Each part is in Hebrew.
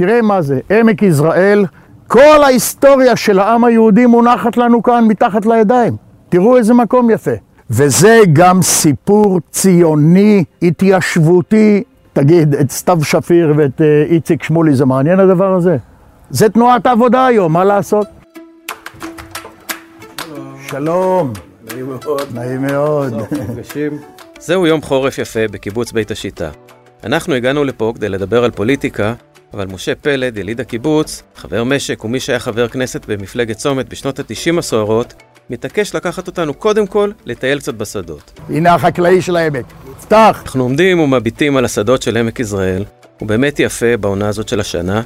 תראה מה זה, עמק יזרעאל, כל ההיסטוריה של העם היהודי מונחת לנו כאן מתחת לידיים. תראו איזה מקום יפה. וזה גם סיפור ציוני, התיישבותי. תגיד, את סתיו שפיר ואת אה, איציק שמולי, זה מעניין הדבר הזה? זה תנועת העבודה היום, מה לעשות? שלום. נעים מאוד. נעים מאוד. זהו יום חורף יפה בקיבוץ בית השיטה. אנחנו הגענו לפה כדי לדבר על פוליטיקה, אבל משה פלד, יליד הקיבוץ, חבר משק ומי שהיה חבר כנסת במפלגת צומת בשנות ה-90 הסוערות, מתעקש לקחת אותנו קודם כל לטייל קצת בשדות. הנה החקלאי של העמק. פתח. אנחנו עומדים ומביטים על השדות של עמק יזרעאל, הוא באמת יפה בעונה הזאת של השנה,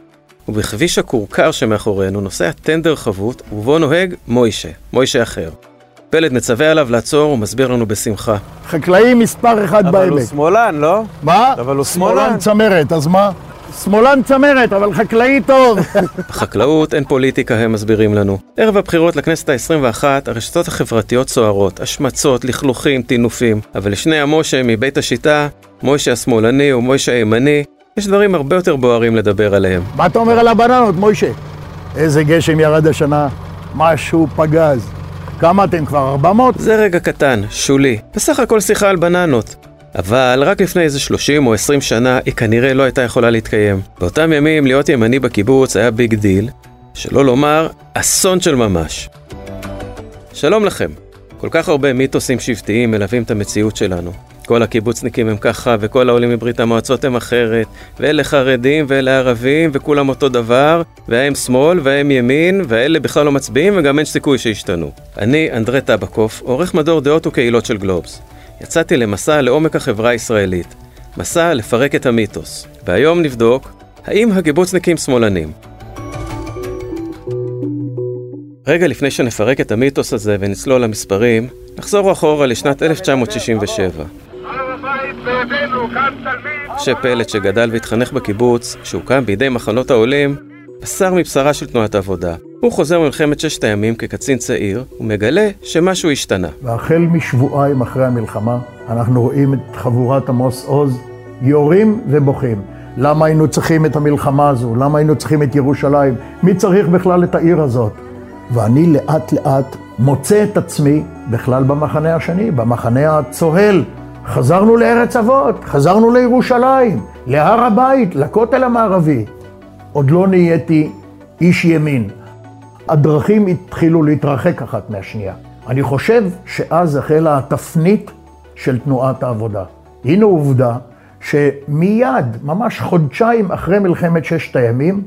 ובכביש הכורכר שמאחורינו נוסע טנדר חבוט, ובו נוהג מוישה, מוישה אחר. פלד מצווה עליו לעצור ומסביר לנו בשמחה. חקלאי מספר אחד בעמק. אבל הוא שמאלן, לא? מה? אבל הוא שמאלן שמאלן. צמרת, אז מה? שמאלן צמרת, אבל חקלאי טוב. בחקלאות אין פוליטיקה, הם מסבירים לנו. ערב הבחירות לכנסת ה-21, הרשתות החברתיות סוערות, השמצות, לכלוכים, טינופים. אבל לשני המשה מבית השיטה, מוישה השמאלני ומוישה הימני, יש דברים הרבה יותר בוערים לדבר עליהם. מה אתה אומר על הבננות, מוישה? איזה גשם ירד השנה, משהו פגז. כמה אתם כבר? 400? זה רגע קטן, שולי. בסך הכל שיחה על בננות. אבל רק לפני איזה 30 או 20 שנה היא כנראה לא הייתה יכולה להתקיים. באותם ימים להיות ימני בקיבוץ היה big deal, שלא לומר אסון של ממש. שלום לכם. כל כך הרבה מיתוסים שבטיים מלווים את המציאות שלנו. כל הקיבוצניקים הם ככה, וכל העולים מברית המועצות הם אחרת, ואלה חרדים ואלה ערבים, וכולם אותו דבר, והם שמאל והם ימין, ואלה בכלל לא מצביעים, וגם אין סיכוי שישתנו. אני, אנדרי טבקוף, עורך מדור דעות וקהילות של גלובס. יצאתי למסע לעומק החברה הישראלית. מסע לפרק את המיתוס. והיום נבדוק, האם הקיבוצניקים שמאלנים? רגע לפני שנפרק את המיתוס הזה ונצלול למספרים, נחזור אחורה לשנת 1967. משה פלט שגדל והתחנך בקיבוץ, שהוקם בידי מחנות העולים, בשר מבשרה של תנועת העבודה. הוא חוזר ממלחמת ששת הימים כקצין צעיר, ומגלה שמשהו השתנה. והחל משבועיים אחרי המלחמה, אנחנו רואים את חבורת עמוס עוז יורים ובוכים. למה היינו צריכים את המלחמה הזו? למה היינו צריכים את ירושלים? מי צריך בכלל את העיר הזאת? ואני לאט לאט מוצא את עצמי בכלל במחנה השני, במחנה הצוהל. חזרנו לארץ אבות, חזרנו לירושלים, להר הבית, לכותל המערבי. עוד לא נהייתי איש ימין. הדרכים התחילו להתרחק אחת מהשנייה. אני חושב שאז החלה התפנית של תנועת העבודה. הנה עובדה שמיד, ממש חודשיים אחרי מלחמת ששת הימים,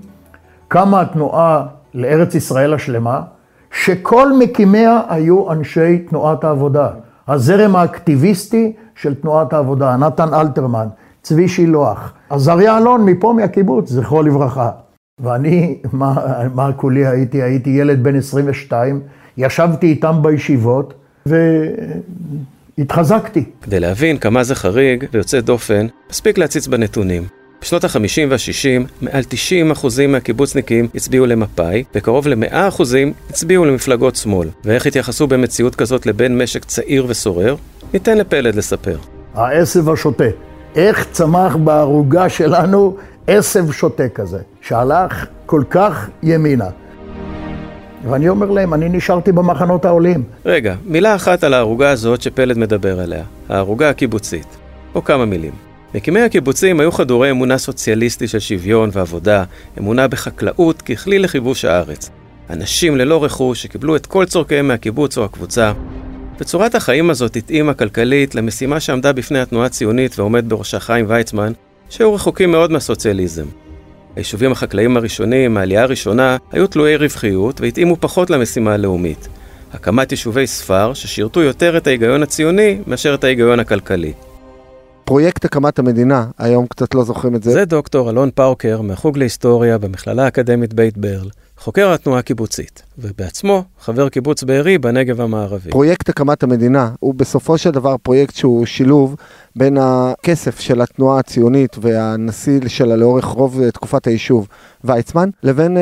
קמה התנועה לארץ ישראל השלמה, שכל מקימיה היו אנשי תנועת העבודה. הזרם האקטיביסטי של תנועת העבודה, נתן אלתרמן, צבי שילוח, עזריה אלון מפה מהקיבוץ, זכרו לברכה. ואני, מה, מה כולי הייתי? הייתי ילד בן 22, ישבתי איתם בישיבות והתחזקתי. כדי להבין כמה זה חריג ויוצא דופן, מספיק להציץ בנתונים. בשנות ה-50 וה-60, מעל 90% מהקיבוצניקים הצביעו למפא"י, וקרוב ל-100% הצביעו למפלגות שמאל. ואיך התייחסו במציאות כזאת לבן משק צעיר וסורר? ניתן לפלד לספר. העשב השוטה. איך צמח בערוגה שלנו עשב שוטה כזה, שהלך כל כך ימינה. ואני אומר להם, אני נשארתי במחנות העולים. רגע, מילה אחת על הערוגה הזאת שפלד מדבר עליה, הערוגה הקיבוצית. או כמה מילים. מקימי הקיבוצים היו חדורי אמונה סוציאליסטית של שוויון ועבודה, אמונה בחקלאות ככלי לכיבוש הארץ. אנשים ללא רכוש שקיבלו את כל צורכיהם מהקיבוץ או הקבוצה. וצורת החיים הזאת התאימה כלכלית למשימה שעמדה בפני התנועה הציונית ועומד בראשה חיים ויצמן, שהיו רחוקים מאוד מהסוציאליזם. היישובים החקלאיים הראשונים, מהעלייה הראשונה, היו תלויי רווחיות והתאימו פחות למשימה הלאומית. הקמת יישובי ספר ששירתו יותר את ההיגיון הציוני מאשר את ההיגיון הכלכלי. פרויקט הקמת המדינה, היום קצת לא זוכרים את זה. זה דוקטור אלון פאוקר מהחוג להיסטוריה במכללה האקדמית בית ברל, חוקר התנועה הקיבוצית, ובעצמו חבר קיבוץ בארי בנגב המערבי. פרויקט הקמת המדינה הוא בסופו של דבר פרויקט שהוא שילוב בין הכסף של התנועה הציונית והנשיא שלה לאורך רוב תקופת היישוב ויצמן, לבין uh,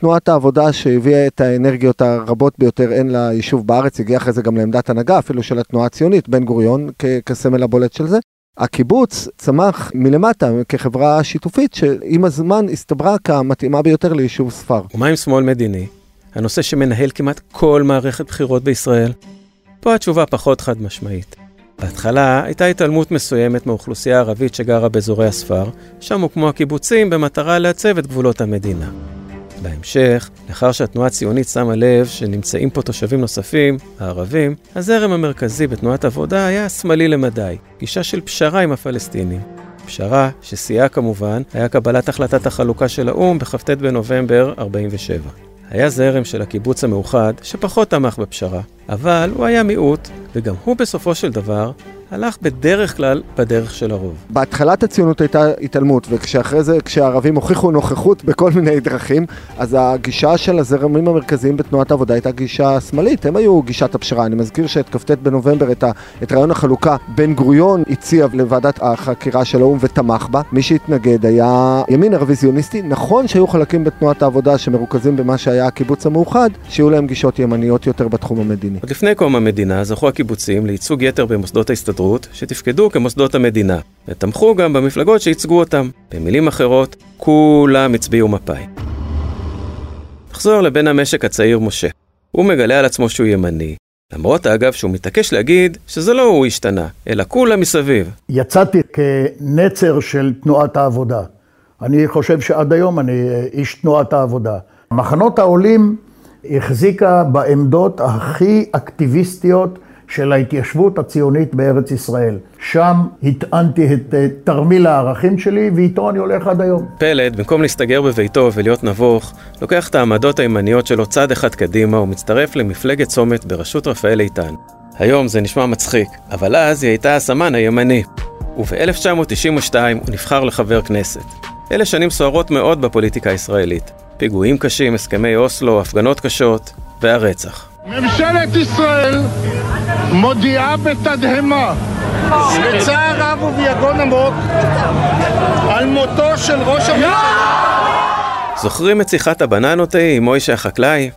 תנועת העבודה שהביאה את האנרגיות הרבות ביותר הן ליישוב בארץ, הגיע אחרי זה גם לעמדת הנהגה אפילו של התנועה הציונית, בן גוריון כ- כסמל הבולט של זה. הקיבוץ צמח מלמטה כחברה שיתופית שעם הזמן הסתברה כמתאימה ביותר ליישוב ספר. ומה עם שמאל מדיני? הנושא שמנהל כמעט כל מערכת בחירות בישראל? פה התשובה פחות חד משמעית. בהתחלה הייתה התעלמות מסוימת מאוכלוסייה הערבית שגרה באזורי הספר, שם הוקמו הקיבוצים במטרה לעצב את גבולות המדינה. בהמשך, לאחר שהתנועה הציונית שמה לב שנמצאים פה תושבים נוספים, הערבים, הזרם המרכזי בתנועת עבודה היה שמאלי למדי, גישה של פשרה עם הפלסטינים. פשרה ששיאה כמובן היה קבלת החלטת החלוקה של האו"ם בכ"ט בנובמבר 47. היה זרם של הקיבוץ המאוחד שפחות תמך בפשרה, אבל הוא היה מיעוט, וגם הוא בסופו של דבר הלך בדרך כלל בדרך של הרוב. בהתחלת הציונות הייתה התעלמות, וכשאחרי זה, כשהערבים הוכיחו נוכחות בכל מיני דרכים, אז הגישה של הזרמים המרכזיים בתנועת העבודה הייתה גישה שמאלית, הם היו גישת הפשרה. אני מזכיר שאת כ"ט בנובמבר, את, ה, את רעיון החלוקה, בן גוריון הציע לוועדת החקירה של האו"ם ותמך בה. מי שהתנגד היה ימין הרוויזיוניסטי. נכון שהיו חלקים בתנועת העבודה שמרוכזים במה שהיה הקיבוץ המאוחד, שיהיו להם גישות ימניות יותר בתחום המדיני. עוד לפני קום המדינה זכו הקיבוצים לייצוג יתר במוסדות ההסתדרות. ההסתדרות שתפקדו כמוסדות המדינה, ותמכו גם במפלגות שייצגו אותם. במילים אחרות, כולם הצביעו מפא"י. נחזור לבן המשק הצעיר משה. הוא מגלה על עצמו שהוא ימני, למרות אגב שהוא מתעקש להגיד שזה לא הוא השתנה, אלא כולם מסביב. יצאתי כנצר של תנועת העבודה. אני חושב שעד היום אני איש תנועת העבודה. מחנות העולים החזיקה בעמדות הכי אקטיביסטיות של ההתיישבות הציונית בארץ ישראל. שם הטענתי את תרמיל הערכים שלי, ואיתו אני הולך עד היום. פלד, במקום להסתגר בביתו ולהיות נבוך, לוקח את העמדות הימניות שלו צעד אחד קדימה ומצטרף למפלגת צומת בראשות רפאל איתן. היום זה נשמע מצחיק, אבל אז היא הייתה הסמן הימני. וב-1992 הוא נבחר לחבר כנסת. אלה שנים סוערות מאוד בפוליטיקה הישראלית. פיגועים קשים, הסכמי אוסלו, הפגנות קשות, והרצח. ממשלת ישראל מודיעה בתדהמה בצער רב וביגון עמוק על מותו של ראש הממשלה זוכרים את שיחת הבננות ההיא עם מוישה החקלאי?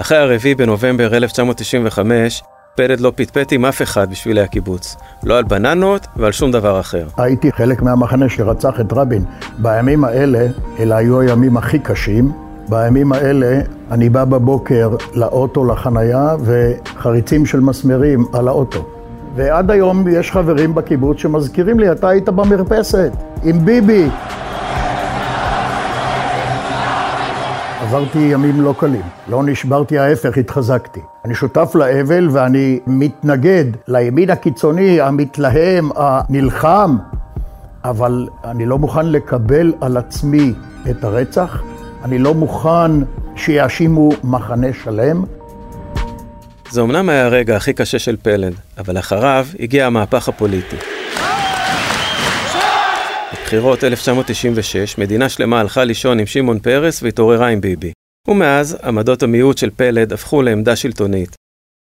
אחרי הרביעי בנובמבר 1995 פלד לא פטפט עם אף אחד בשבילי הקיבוץ. לא על בננות ועל שום דבר אחר. הייתי חלק מהמחנה שרצח את רבין. בימים האלה, אלה היו הימים הכי קשים. בימים האלה אני בא בבוקר לאוטו, לחנייה, וחריצים של מסמרים על האוטו. ועד היום יש חברים בקיבוץ שמזכירים לי, אתה היית במרפסת, עם ביבי. עברתי ימים לא קלים, לא נשברתי ההפך, התחזקתי. אני שותף לאבל ואני מתנגד לימין הקיצוני, המתלהם, הנלחם, אבל אני לא מוכן לקבל על עצמי את הרצח, אני לא מוכן שיאשימו מחנה שלם. זה אמנם היה הרגע הכי קשה של פלד, אבל אחריו הגיע המהפך הפוליטי. בבחירות 1996, מדינה שלמה הלכה לישון עם שמעון פרס והתעוררה עם ביבי. ומאז, עמדות המיעוט של פלד הפכו לעמדה שלטונית.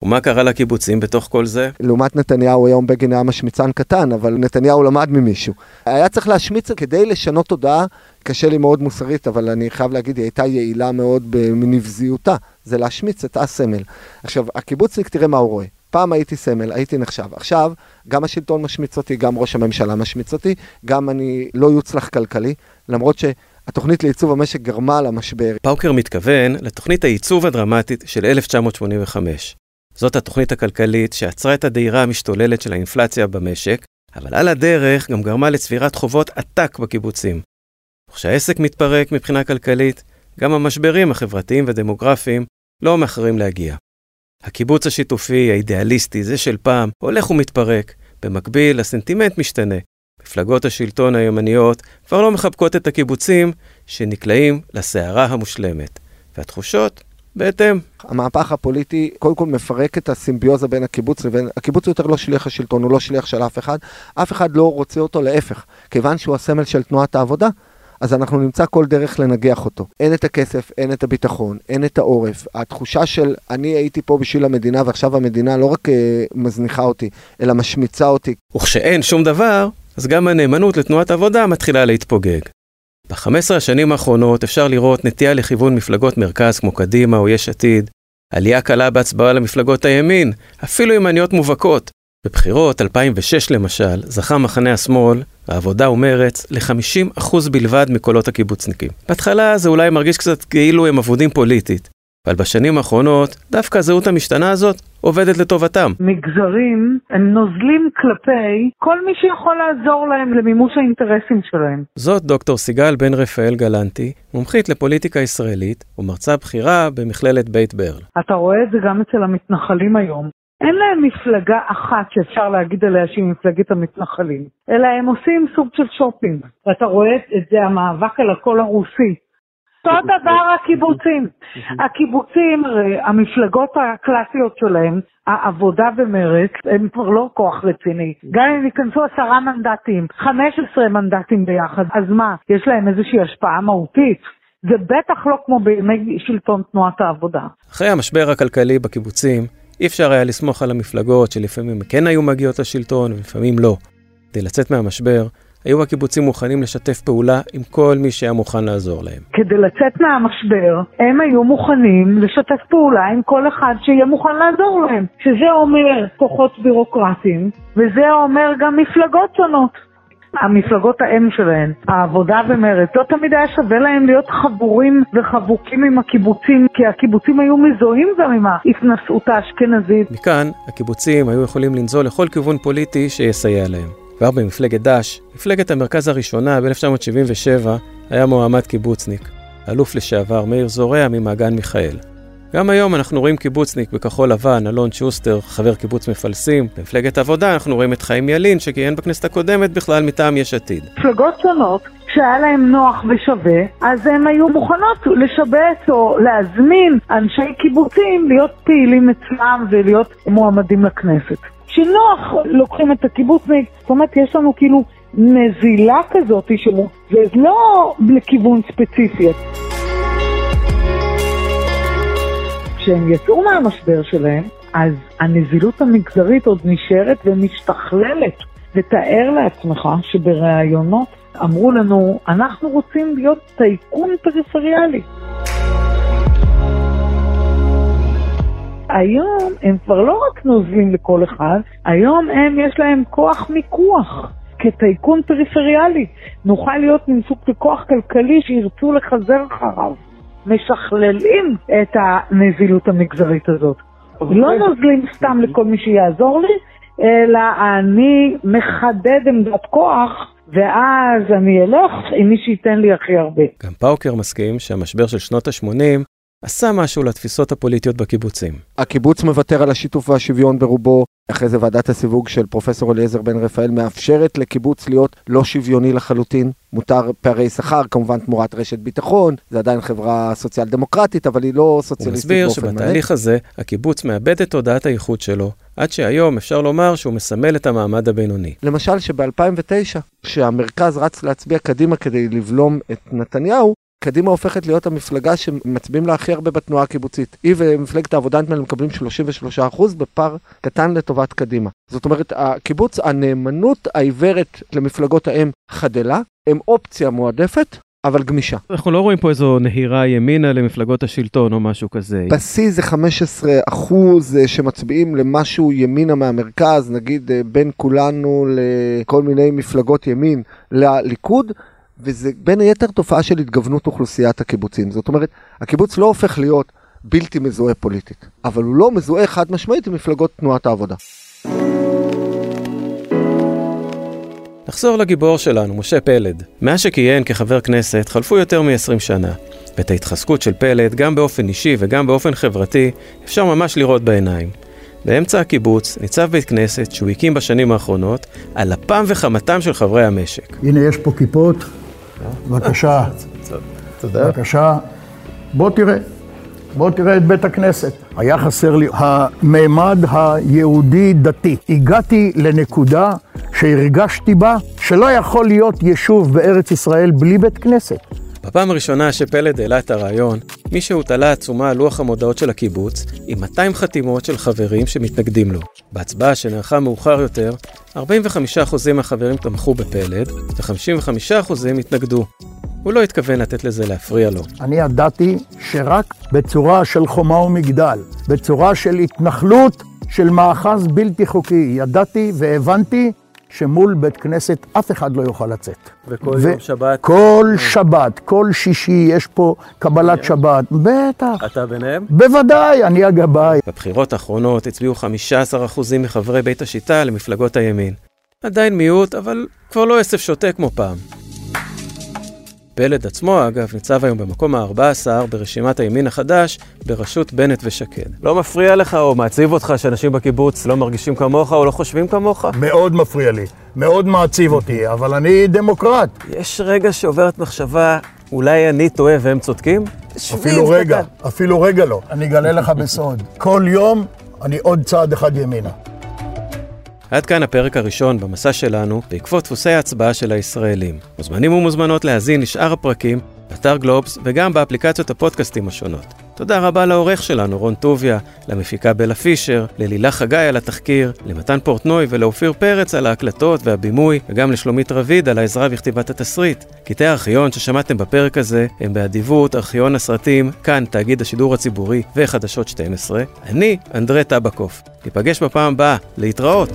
ומה קרה לקיבוצים בתוך כל זה? לעומת נתניהו היום בגין היה משמיצן קטן, אבל נתניהו למד ממישהו. היה צריך להשמיץ כדי לשנות תודעה, קשה לי מאוד מוסרית, אבל אני חייב להגיד, היא הייתה יעילה מאוד בנבזיותה, זה להשמיץ את הסמל. עכשיו, הקיבוצניק, תראה מה הוא רואה. פעם הייתי סמל, הייתי נחשב. עכשיו, גם השלטון משמיץ אותי, גם ראש הממשלה משמיץ אותי, גם אני לא יוצלח כלכלי, למרות ש... התוכנית לייצוב המשק גרמה למשבר. פאוקר מתכוון לתוכנית הייצוב הדרמטית של 1985. זאת התוכנית הכלכלית שעצרה את הדהירה המשתוללת של האינפלציה במשק, אבל על הדרך גם גרמה לצבירת חובות עתק בקיבוצים. וכשהעסק מתפרק מבחינה כלכלית, גם המשברים החברתיים ודמוגרפיים לא מאחרים להגיע. הקיבוץ השיתופי, האידיאליסטי, זה של פעם, הולך ומתפרק. במקביל, הסנטימנט משתנה. מפלגות השלטון הימניות כבר לא מחבקות את הקיבוצים שנקלעים לסערה המושלמת. והתחושות בהתאם. המהפך הפוליטי קודם כל מפרק את הסימביוזה בין הקיבוץ לבין, הקיבוץ יותר לא שליח השלטון, הוא לא שליח של אף אחד, אף אחד לא רוצה אותו, להפך. כיוון שהוא הסמל של תנועת העבודה, אז אנחנו נמצא כל דרך לנגח אותו. אין את הכסף, אין את הביטחון, אין את העורף. התחושה של אני הייתי פה בשביל המדינה ועכשיו המדינה לא רק uh, מזניחה אותי, אלא משמיצה אותי. וכשאין שום דבר, אז גם הנאמנות לתנועת עבודה מתחילה להתפוגג. ב-15 השנים האחרונות אפשר לראות נטייה לכיוון מפלגות מרכז כמו קדימה או יש עתיד, עלייה קלה בהצבעה למפלגות הימין, אפילו ימניות מובהקות, בבחירות 2006 למשל, זכה מחנה השמאל, העבודה ומרץ, ל-50% בלבד מקולות הקיבוצניקים. בהתחלה זה אולי מרגיש קצת כאילו הם אבודים פוליטית, אבל בשנים האחרונות, דווקא הזהות המשתנה הזאת עובדת לטובתם. מגזרים הם נוזלים כלפי כל מי שיכול לעזור להם למימוש האינטרסים שלהם. זאת דוקטור סיגל בן רפאל גלנטי, מומחית לפוליטיקה ישראלית ומרצה בכירה במכללת בית ברל. אתה רואה את זה גם אצל המתנחלים היום. אין להם מפלגה אחת שאפשר להגיד עליה שהיא מפלגת המתנחלים, אלא הם עושים סוג של שופינג. ואתה רואה את זה, המאבק על הקול הרוסי. אותו דבר הקיבוצים. הקיבוצים, המפלגות הקלאסיות שלהם, העבודה ומרץ, הם כבר לא כוח רציני. גם אם ייכנסו עשרה מנדטים, 15 מנדטים ביחד, אז מה, יש להם איזושהי השפעה מהותית? זה בטח לא כמו בימי שלטון תנועת העבודה. אחרי המשבר הכלכלי בקיבוצים, אי אפשר היה לסמוך על המפלגות שלפעמים כן היו מגיעות לשלטון ולפעמים לא. כדי לצאת מהמשבר, היו הקיבוצים מוכנים לשתף פעולה עם כל מי שהיה מוכן לעזור להם. כדי לצאת מהמשבר, הם היו מוכנים לשתף פעולה עם כל אחד שיהיה מוכן לעזור להם. שזה אומר כוחות בירוקרטיים, וזה אומר גם מפלגות שונות. המפלגות האם שלהן, העבודה ומרצ, לא תמיד היה שווה להם להיות חבורים וחבוקים עם הקיבוצים, כי הקיבוצים היו מזוהים גם עם ההתנשאות האשכנזית. מכאן, הקיבוצים היו יכולים לנזול לכל כיוון פוליטי שיסייע להם. כבר במפלגת ד"ש, מפלגת המרכז הראשונה ב-1977, היה מועמד קיבוצניק, אלוף לשעבר מאיר זורע ממעגן מיכאל. גם היום אנחנו רואים קיבוצניק בכחול לבן, אלון שוסטר, חבר קיבוץ מפלסים. במפלגת עבודה אנחנו רואים את חיים ילין, שכיהן בכנסת הקודמת בכלל מטעם יש עתיד. מפלגות שונות, כשהיה להם נוח ושווה, אז הן היו מוכנות לשבץ או להזמין אנשי קיבוצים להיות פעילים אצלם ולהיות מועמדים לכנסת. כשנוח לוקחים את הקיבוצניק, זאת אומרת יש לנו כאילו נזילה כזאת, זה לא לכיוון ספציפי. כשהם יצאו מהמשבר שלהם, אז הנזילות המגזרית עוד נשארת ומשתכללת. ותאר לעצמך שבראיונות אמרו לנו, אנחנו רוצים להיות טייקון פריפריאלי. היום הם כבר לא רק נוזלים לכל אחד, היום הם יש להם כוח מיקוח. כטייקון פריפריאלי. נוכל להיות מין סוג של כוח כלכלי שירצו לחזר אחריו. משכללים את הנזילות המגזרית הזאת. לא נוזלים סתם לכל מי שיעזור לי, אלא אני מחדד עמדת כוח, ואז אני אלך עם מי שייתן לי הכי הרבה. גם פאוקר מסכים שהמשבר של שנות ה-80 עשה משהו לתפיסות הפוליטיות בקיבוצים. הקיבוץ מוותר על השיתוף והשוויון ברובו, אחרי זה ועדת הסיווג של פרופסור אליעזר בן רפאל מאפשרת לקיבוץ להיות לא שוויוני לחלוטין. מותר פערי שכר, כמובן תמורת רשת ביטחון, זה עדיין חברה סוציאל דמוקרטית, אבל היא לא סוציאליסטית באופן מלא. הוא מסביר שבתהליך הזה, הקיבוץ מאבד את תודעת הייחוד שלו, עד שהיום אפשר לומר שהוא מסמל את המעמד הבינוני. למשל שב-2009, כשהמרכז רץ להצביע קדימה כדי לבלום את נתניהו, קדימה הופכת להיות המפלגה שמצביעים לה הכי הרבה בתנועה הקיבוצית. היא ומפלגת העבודה נדמה לי מקבלים 33% בפער קטן לטובת קדימה. זאת אומרת, הקיבוץ, הנאמנות העיוורת למפלגות האם חדלה, הם אופציה מועדפת, אבל גמישה. אנחנו לא רואים פה איזו נהירה ימינה למפלגות השלטון או משהו כזה. בשיא זה 15 אחוז אה, שמצביעים למשהו ימינה מהמרכז, נגיד אה, בין כולנו לכל מיני מפלגות ימין לליכוד. וזה בין היתר תופעה של התגוונות אוכלוסיית הקיבוצים. זאת אומרת, הקיבוץ לא הופך להיות בלתי מזוהה פוליטית, אבל הוא לא מזוהה חד משמעית עם מפלגות תנועת העבודה. נחזור לגיבור שלנו, משה פלד. מאז שכיהן כחבר כנסת חלפו יותר מ-20 שנה, ואת ההתחזקות של פלד, גם באופן אישי וגם באופן חברתי, אפשר ממש לראות בעיניים. באמצע הקיבוץ ניצב בית כנסת שהוא הקים בשנים האחרונות על אפם וחמתם של חברי המשק. הנה יש פה כיפות, בבקשה. תודה. בבקשה. בוא תראה. בוא תראה את בית הכנסת. היה חסר לי המימד היהודי-דתי. הגעתי לנקודה שהרגשתי בה שלא יכול להיות יישוב בארץ ישראל בלי בית כנסת. בפעם הראשונה שפלד העלה את הרעיון, מישהו תלה עצומה על לוח המודעות של הקיבוץ עם 200 חתימות של חברים שמתנגדים לו. בהצבעה שנערכה מאוחר יותר, 45% מהחברים תמכו בפלד ו-55% התנגדו. הוא לא התכוון לתת לזה להפריע לו. אני ידעתי שרק בצורה של חומה ומגדל, בצורה של התנחלות של מאחז בלתי חוקי. ידעתי והבנתי שמול בית כנסת אף אחד לא יוכל לצאת. וכל יום שבת? כל שבת, כל שישי יש פה קבלת שבת. בטח. אתה ביניהם? בוודאי, אני הגבאי. בבחירות האחרונות הצביעו 15% מחברי בית השיטה למפלגות הימין. עדיין מיעוט, אבל כבר לא עשב שוטה כמו פעם. פלד עצמו, אגב, ניצב היום במקום ה-14 ברשימת הימין החדש, בראשות בנט ושקד. לא מפריע לך או מעציב אותך שאנשים בקיבוץ לא מרגישים כמוך או לא חושבים כמוך? מאוד מפריע לי, מאוד מעציב אותי, אבל אני דמוקרט. יש רגע שעוברת מחשבה, אולי אני טועה והם צודקים? אפילו רגע, אפילו רגע לא. אני אגלה לך בסוד. כל יום אני עוד צעד אחד ימינה. עד כאן הפרק הראשון במסע שלנו בעקבות דפוסי ההצבעה של הישראלים. מוזמנים ומוזמנות להאזין לשאר הפרקים באתר גלובס וגם באפליקציות הפודקאסטים השונות. תודה רבה לעורך שלנו רון טוביה, למפיקה בלה פישר, ללילה חגי על התחקיר, למתן פורטנוי ולאופיר פרץ על ההקלטות והבימוי, וגם לשלומית רביד על העזרה בכתיבת התסריט. קטעי הארכיון ששמעתם בפרק הזה הם באדיבות ארכיון הסרטים, כאן תאגיד השידור הציבורי וחדשות 12. אני אנדרי טבקוף. ניפגש בפעם הבאה, להתראות.